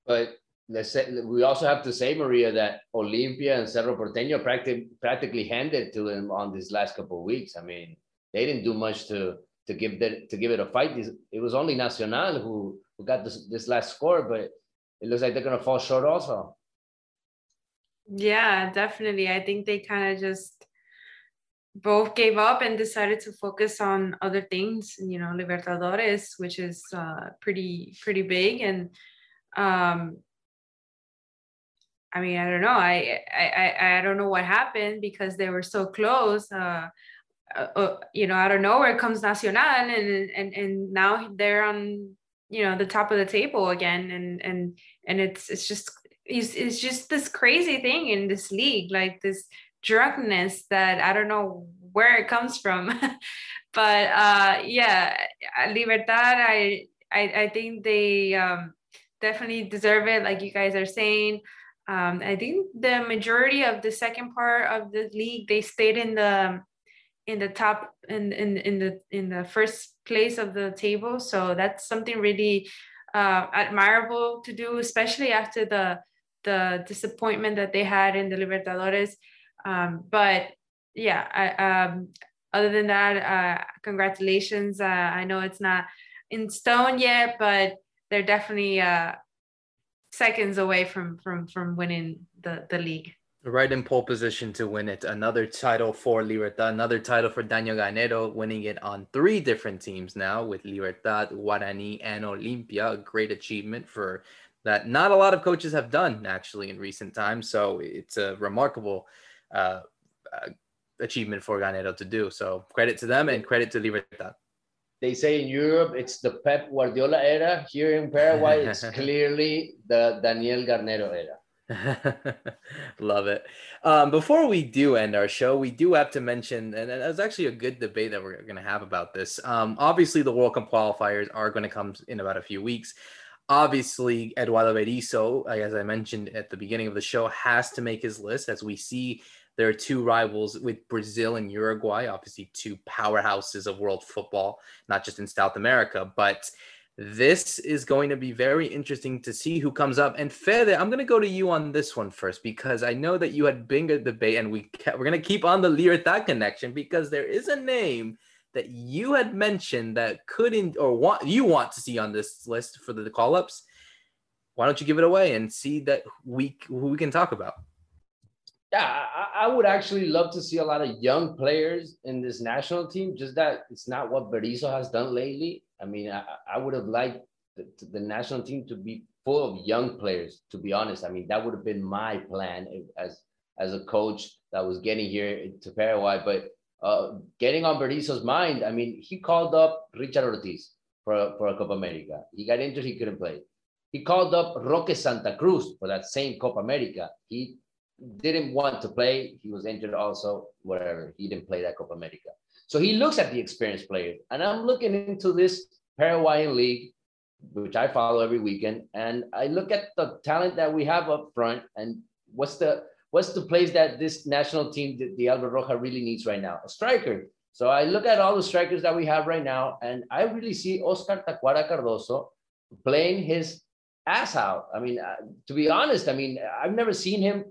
But let's say we also have to say, Maria, that Olimpia and Cerro Porteño practically practically handed to them on these last couple of weeks. I mean, they didn't do much to to give that to give it a fight. It was only Nacional who who got this this last score, but it looks like they're gonna fall short also. Yeah, definitely. I think they kind of just both gave up and decided to focus on other things. You know, Libertadores, which is uh, pretty pretty big, and um, I mean, I don't know. I, I, I don't know what happened because they were so close. Uh, uh, uh, you know, out of nowhere comes Nacional, and and and now they're on you know the top of the table again, and and and it's it's just it's, it's just this crazy thing in this league, like this drunkenness that I don't know where it comes from, but uh, yeah, Libertad, I I I think they um, definitely deserve it, like you guys are saying. Um, I think the majority of the second part of the league they stayed in the in the top in in in the in the first place of the table. So that's something really uh, admirable to do, especially after the the disappointment that they had in the Libertadores. Um, but yeah, I, um, other than that, uh, congratulations. Uh, I know it's not in stone yet, but they're definitely uh, seconds away from from from winning the the league. Right in pole position to win it. Another title for Libertad, another title for Daniel Garnero, winning it on three different teams now with Libertad, Guarani, and Olimpia. A great achievement for that. Not a lot of coaches have done actually in recent times. So it's a remarkable uh, achievement for Garnero to do. So credit to them and credit to Libertad they say in Europe it's the Pep Guardiola era. Here in Paraguay, it's clearly the Daniel Garnero era. Love it. Um, before we do end our show, we do have to mention, and that's actually a good debate that we're going to have about this. Um, obviously, the World Cup qualifiers are going to come in about a few weeks. obviously Eduardo Berizzo, as I mentioned at the beginning of the show, has to make his list as we see there are two rivals with Brazil and Uruguay, obviously two powerhouses of world football, not just in South America, but this is going to be very interesting to see who comes up. And Fede, I'm going to go to you on this one first because I know that you had been a debate, and we kept, we're going to keep on the Libertad connection because there is a name that you had mentioned that couldn't or want you want to see on this list for the call ups. Why don't you give it away and see that we who we can talk about? Yeah, I, I, would actually love to see a lot of young players in this national team. Just that it's not what Berizzo has done lately. I mean, I, I would have liked the, the, national team to be full of young players. To be honest, I mean that would have been my plan as as a coach that was getting here to Paraguay. But uh, getting on Berizzo's mind, I mean, he called up Richard Ortiz for, for a Copa America. He got injured, he couldn't play. He called up Roque Santa Cruz for that same Copa America. He didn't want to play. He was injured also, whatever. He didn't play that Copa America. So he looks at the experienced players. And I'm looking into this Paraguayan league, which I follow every weekend. And I look at the talent that we have up front and what's the what's the place that this national team, the, the Albirroja, really needs right now? A striker. So I look at all the strikers that we have right now, and I really see Oscar Tacuara Cardoso playing his ass out. I mean, uh, to be honest, I mean, I've never seen him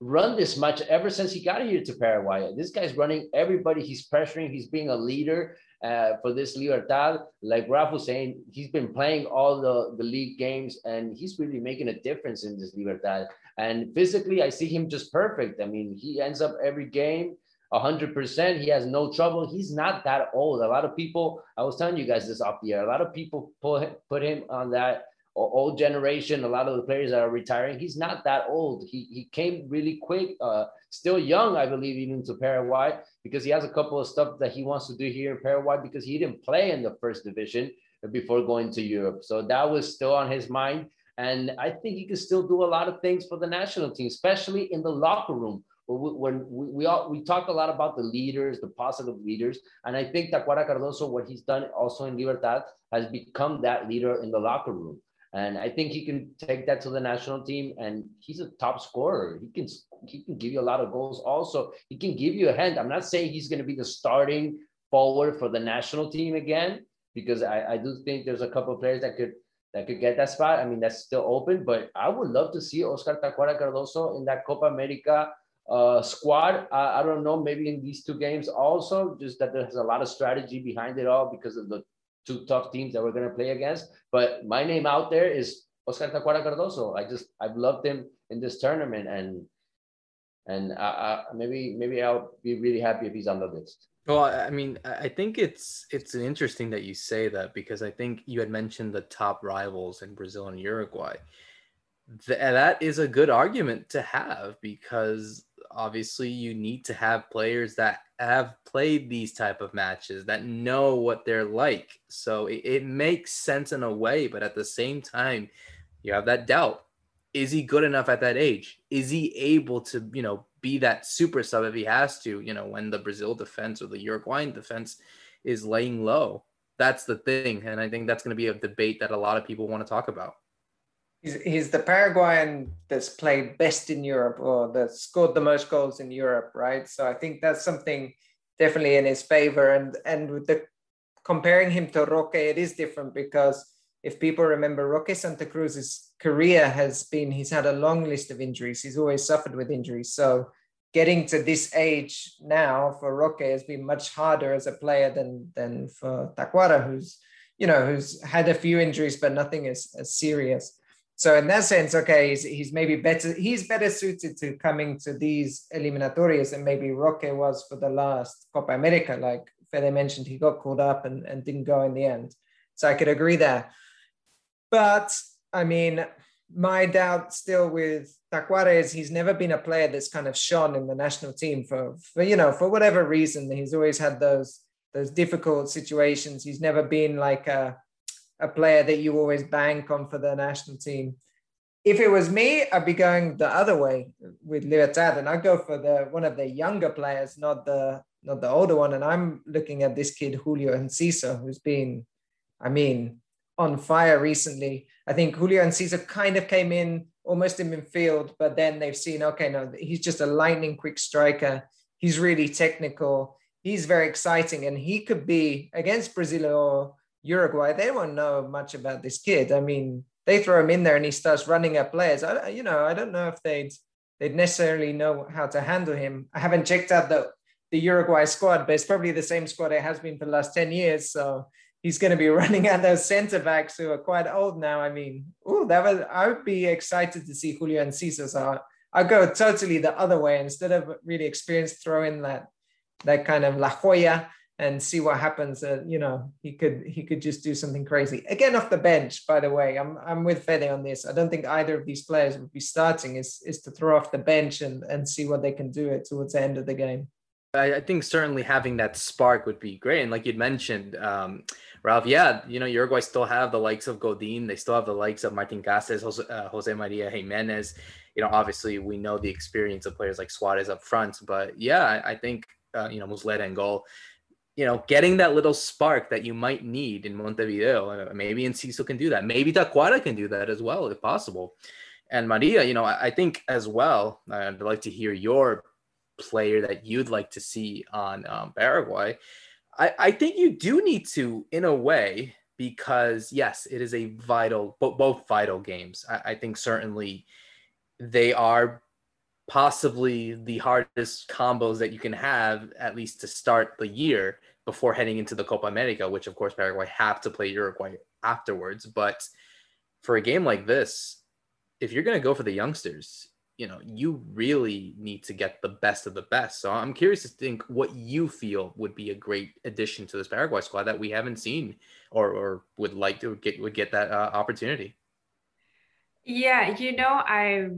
run this much ever since he got here to Paraguay. This guy's running everybody. He's pressuring. He's being a leader uh, for this Libertad. Like Raf was saying, he's been playing all the, the league games and he's really making a difference in this Libertad. And physically, I see him just perfect. I mean, he ends up every game 100%. He has no trouble. He's not that old. A lot of people, I was telling you guys this off the air, a lot of people put, put him on that old generation, a lot of the players that are retiring, he's not that old. He, he came really quick, uh, still young, I believe, even to Paraguay, because he has a couple of stuff that he wants to do here in Paraguay because he didn't play in the first division before going to Europe. So that was still on his mind. And I think he can still do a lot of things for the national team, especially in the locker room. When we, we, all, we talk a lot about the leaders, the positive leaders, and I think Tacuara Cardoso, what he's done also in Libertad, has become that leader in the locker room. And I think he can take that to the national team. And he's a top scorer. He can he can give you a lot of goals. Also, he can give you a hand. I'm not saying he's going to be the starting forward for the national team again, because I, I do think there's a couple of players that could that could get that spot. I mean, that's still open. But I would love to see Oscar Tacuara Cardoso in that Copa America uh, squad. I don't know, maybe in these two games also, just that there's a lot of strategy behind it all because of the two tough teams that we're going to play against. But my name out there is Oscar Tacuara Cardoso. I just I've loved him in this tournament, and and I, I, maybe maybe I'll be really happy if he's on the list. Well, I mean, I think it's it's interesting that you say that because I think you had mentioned the top rivals in Brazil and Uruguay. That is a good argument to have because obviously you need to have players that have played these type of matches that know what they're like. So it, it, makes sense in a way but at the same time you have that doubt. Is he good enough at that age? Is he able to you know be that super sub if he has to you know when the brazil defense or the uruguayan defense is laying low? That's the thing and i think that's going to be a debate that a lot of people want to talk about He's, he's the Paraguayan that's played best in Europe or that scored the most goals in Europe, right? So I think that's something definitely in his favor. And and with the comparing him to Roque, it is different because if people remember, Roque Santa Cruz's career has been he's had a long list of injuries. He's always suffered with injuries. So getting to this age now for Roque has been much harder as a player than than for Tacuara, who's you know who's had a few injuries but nothing as, as serious so in that sense, okay, he's, he's maybe better. He's better suited to coming to these eliminatorias than maybe Roque was for the last Copa America. Like Fede mentioned, he got called up and, and didn't go in the end. So I could agree there. But I mean, my doubt still with Tacuara is he's never been a player that's kind of shone in the national team for, for you know for whatever reason. He's always had those those difficult situations. He's never been like a a player that you always bank on for the national team. If it was me, I'd be going the other way with Libertad, and I'd go for the one of the younger players, not the not the older one. And I'm looking at this kid Julio Enciso, who's been, I mean, on fire recently. I think Julio Enciso kind of came in almost in midfield, but then they've seen, okay, no, he's just a lightning quick striker. He's really technical. He's very exciting, and he could be against Brazil or Uruguay. They won't know much about this kid. I mean, they throw him in there and he starts running at players. I, you know, I don't know if they'd they'd necessarily know how to handle him. I haven't checked out the the Uruguay squad, but it's probably the same squad it has been for the last 10 years. So he's going to be running at those center backs who are quite old now. I mean, oh, that was, I would be excited to see Julio Enciso. So I'll go totally the other way instead of really experienced, throwing that, that kind of La Joya and see what happens. Uh, you know, he could, he could just do something crazy again off the bench, by the way, I'm, I'm with Fede on this. I don't think either of these players would be starting is, is to throw off the bench and, and see what they can do it towards the end of the game. I, think certainly having that spark would be great. And like you'd mentioned, um, Ralph, yeah, you know, Uruguay still have the likes of Godin. They still have the likes of Martin Jose, uh, Jose Maria Giménez. You know, obviously we know the experience of players like Suarez up front, but yeah, I, think, uh, you know, Muslera and goal, you know, getting that little spark that you might need in Montevideo. Uh, maybe Enciso can do that. Maybe Tacuara can do that as well, if possible. And Maria, you know, I, I think as well, I'd like to hear your player that you'd like to see on um, Paraguay. I, I think you do need to, in a way, because yes, it is a vital, both vital games. I, I think certainly they are possibly the hardest combos that you can have, at least to start the year before heading into the Copa America, which of course Paraguay have to play Uruguay afterwards. But for a game like this, if you're going to go for the youngsters, you know you really need to get the best of the best so i'm curious to think what you feel would be a great addition to this paraguay squad that we haven't seen or, or would like to get would get that uh, opportunity yeah you know i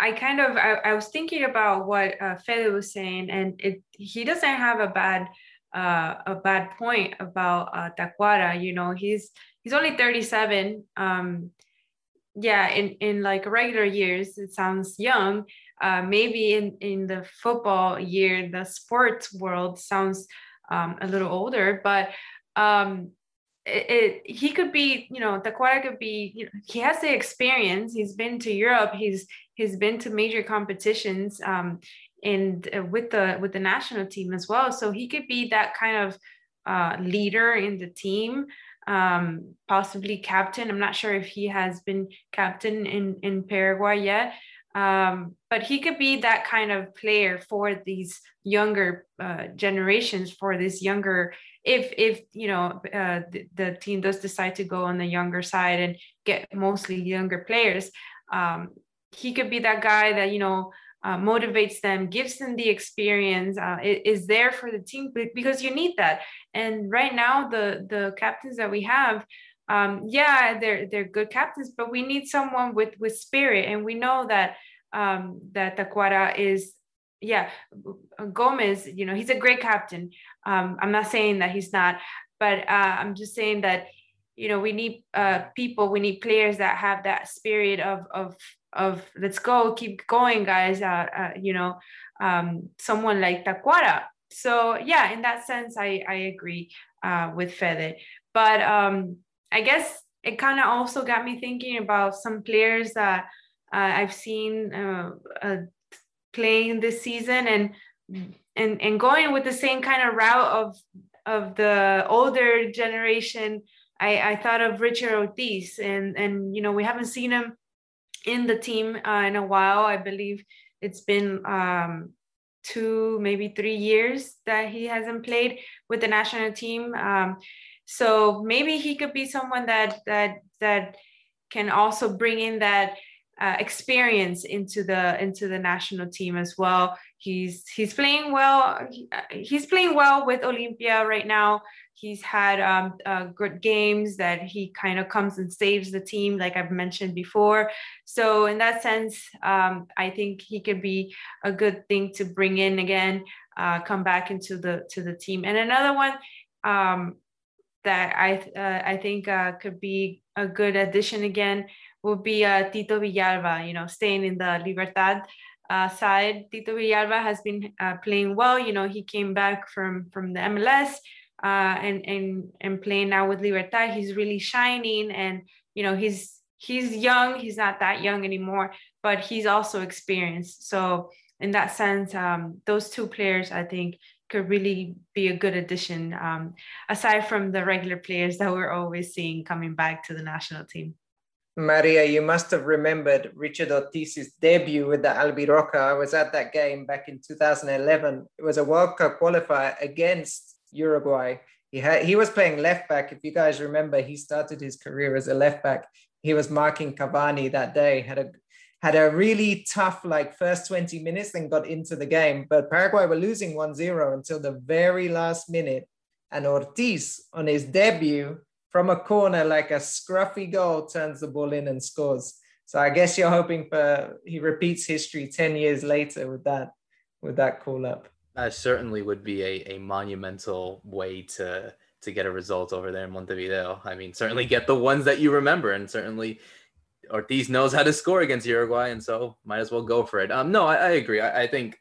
i kind of i, I was thinking about what uh, Fede was saying and it he doesn't have a bad uh, a bad point about uh, Tacuara. You know, he's he's only 37. Um, yeah in in like regular years it sounds young uh, maybe in in the football year the sports world sounds um, a little older but um, it, it, he could be you know Tacuara could be you know he has the experience he's been to Europe he's he's been to major competitions um, and uh, with the with the national team as well so he could be that kind of uh, leader in the team um, possibly captain. I'm not sure if he has been captain in, in Paraguay yet, um, but he could be that kind of player for these younger uh, generations, for this younger. If if you know uh, the, the, team does decide to go on the younger side and get mostly younger players, um, he could be that guy that you know uh, motivates them, gives them the experience, uh, is there for the team because you need that. And right now, the the captains that we have, um, yeah, they're they're good captains, but we need someone with with spirit. And we know that um, that Tacuara is, yeah, Gomez. You know, he's a great captain. Um, I'm not saying that he's not, but uh, I'm just saying that you know we need uh, people, we need players that have that spirit of of of let's go keep going guys uh, uh, you know um, someone like tacuara so yeah in that sense i i agree uh, with fede. But um, i guess it kind of also got me thinking about some players that uh, i've seen uh, playing this season and and and going with the same kind of route of of the older generation i i thought of richard ortiz and and you know we haven't seen him in the team uh, in a while. I believe it's been um, two, maybe three years that he hasn't played with the national team. Um, so maybe he could be someone that that that can also bring in that uh, experience into the into the national team as well. He's he's playing well. He's playing well with Olimpia right now. He's had um, uh, good games that he kind of comes and saves the team, like I've mentioned before. So in that sense, um, I think he could be a good thing to bring in again, uh, come back into the to the team. And another one um, that I uh, I think uh, could be a good addition again would be uh, Tito Villalba. You know, staying in the Libertad uh, side. Tito Villalba has been uh, playing well. You know, he came back from from the MLS uh, and and and playing now with Libertad. He's really shining, and you know he's he's young. He's not that young anymore, but he's also experienced. So in that sense, um, those two players, I think, could really be a good addition. Um, aside from the regular players that we're always seeing coming back to the national team. Maria, you must have remembered Richard Ortiz's debut with the Albirroja. I was at that game back in 2011. It was a World Cup qualifier against Uruguay. He had he was playing left back. If you guys remember, he started his career as a left back. He was marking Cavani that day. Had a had a really tough like first 20 minutes, then got into the game. But Paraguay were losing 1-0 until the very last minute. And Ortiz on his debut from a corner, like a scruffy goal, turns the ball in and scores. So I guess you're hoping for he repeats history 10 years later with that with that call up. That certainly would be a, a monumental way to to get a result over there in Montevideo. I mean, certainly get the ones that you remember, and certainly Ortiz knows how to score against Uruguay, and so might as well go for it. Um, no, I, I agree. I, I think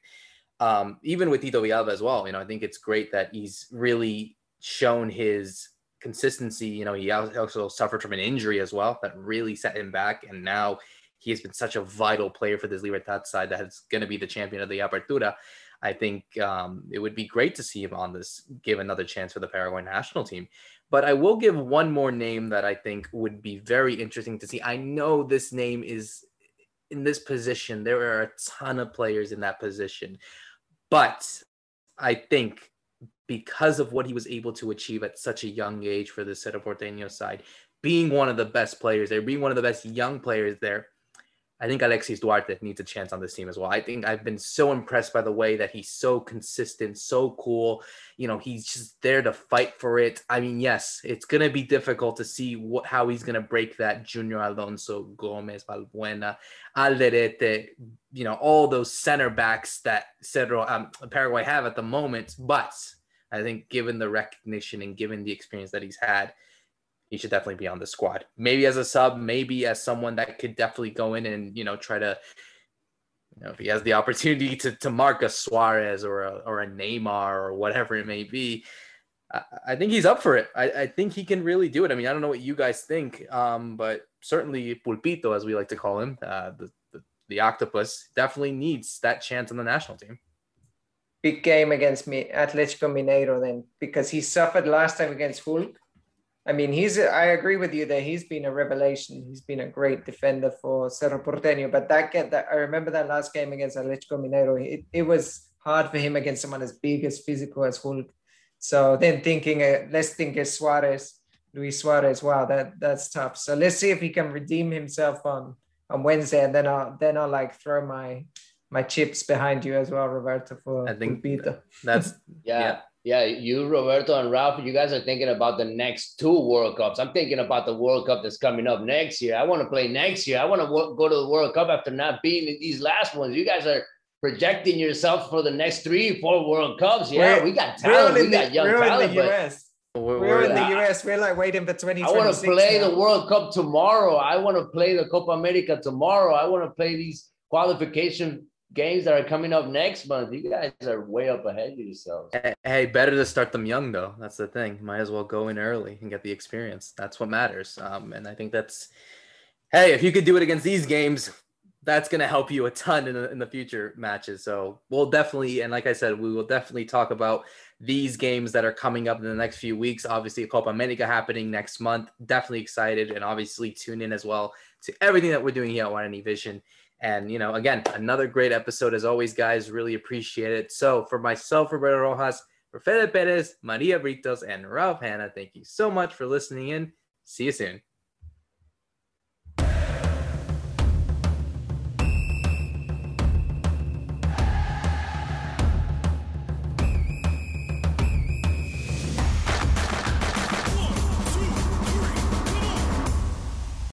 um, even with Tito Villalba as well, you know, I think it's great that he's really shown his consistency. You know, he also suffered from an injury as well that really set him back, and now he has been such a vital player for this Libertad side that is going to be the champion of the Apertura. I think um, it would be great to see him on this, give another chance for the Paraguay national team. But I will give one more name that I think would be very interesting to see. I know this name is in this position. There are a ton of players in that position. But I think because of what he was able to achieve at such a young age for the Cerro Porteño side, being one of the best players there, being one of the best young players there, I think Alexis Duarte needs a chance on this team as well. I think I've been so impressed by the way that he's so consistent, so cool. You know, he's just there to fight for it. I mean, yes, it's going to be difficult to see what how he's going to break that Junior Alonso, Gomez, Balbuena, Alderete, you know, all those center backs that Cerro, um, Paraguay have at the moment. But I think given the recognition and given the experience that he's had, he should definitely be on the squad. Maybe as a sub, maybe as someone that could definitely go in and you know try to, you know, if he has the opportunity to to mark a Suarez or a or a Neymar or whatever it may be. I, I think he's up for it. I, I think he can really do it. I mean, I don't know what you guys think, um, but certainly Pulpito, as we like to call him, uh, the, the the octopus, definitely needs that chance on the national team big game against me Atletico Mineiro then because he suffered last time against Hulk I mean, he's. I agree with you that he's been a revelation. He's been a great defender for Cerro Porteño. But that get that I remember that last game against Atletico Mineiro. It, it was hard for him against someone as big as physical as Hulk. So then thinking, uh, let's think of Suarez, Luis Suarez. Wow, that that's tough. So let's see if he can redeem himself on on Wednesday, and then I'll then I'll like throw my my chips behind you as well, Roberto. For I think that's yeah. yeah yeah, you, Roberto, and Ralph, you guys are thinking about the next two World Cups. I'm thinking about the World Cup that's coming up next year. I want to play next year. I want to go to the World Cup after not being in these last ones. You guys are projecting yourself for the next three, four World Cups. Yeah, we're, we got talent. We got young we're talent. In the US. We're, we're, in the US. We're like waiting for 2026. I want to play now. the World Cup tomorrow. I want to play the Copa America tomorrow. I want to play these qualification games that are coming up next month. You guys are way up ahead of yourselves. Hey, better to start them young though. That's the thing. Might as well go in early and get the experience. That's what matters. Um, and I think that's hey, if you could do it against these games, that's going to help you a ton in the, in the future matches. So we'll definitely, and like I said, we will definitely talk about these games that are coming up in the next few weeks. Obviously, Copa America happening next month. Definitely excited, and obviously tune in as well to everything that we're doing here at Guarani Vision. And, you know, again, another great episode as always, guys. Really appreciate it. So, for myself, Roberto Rojas, for Perez, Maria Britos, and Ralph Hanna, thank you so much for listening in. See you soon.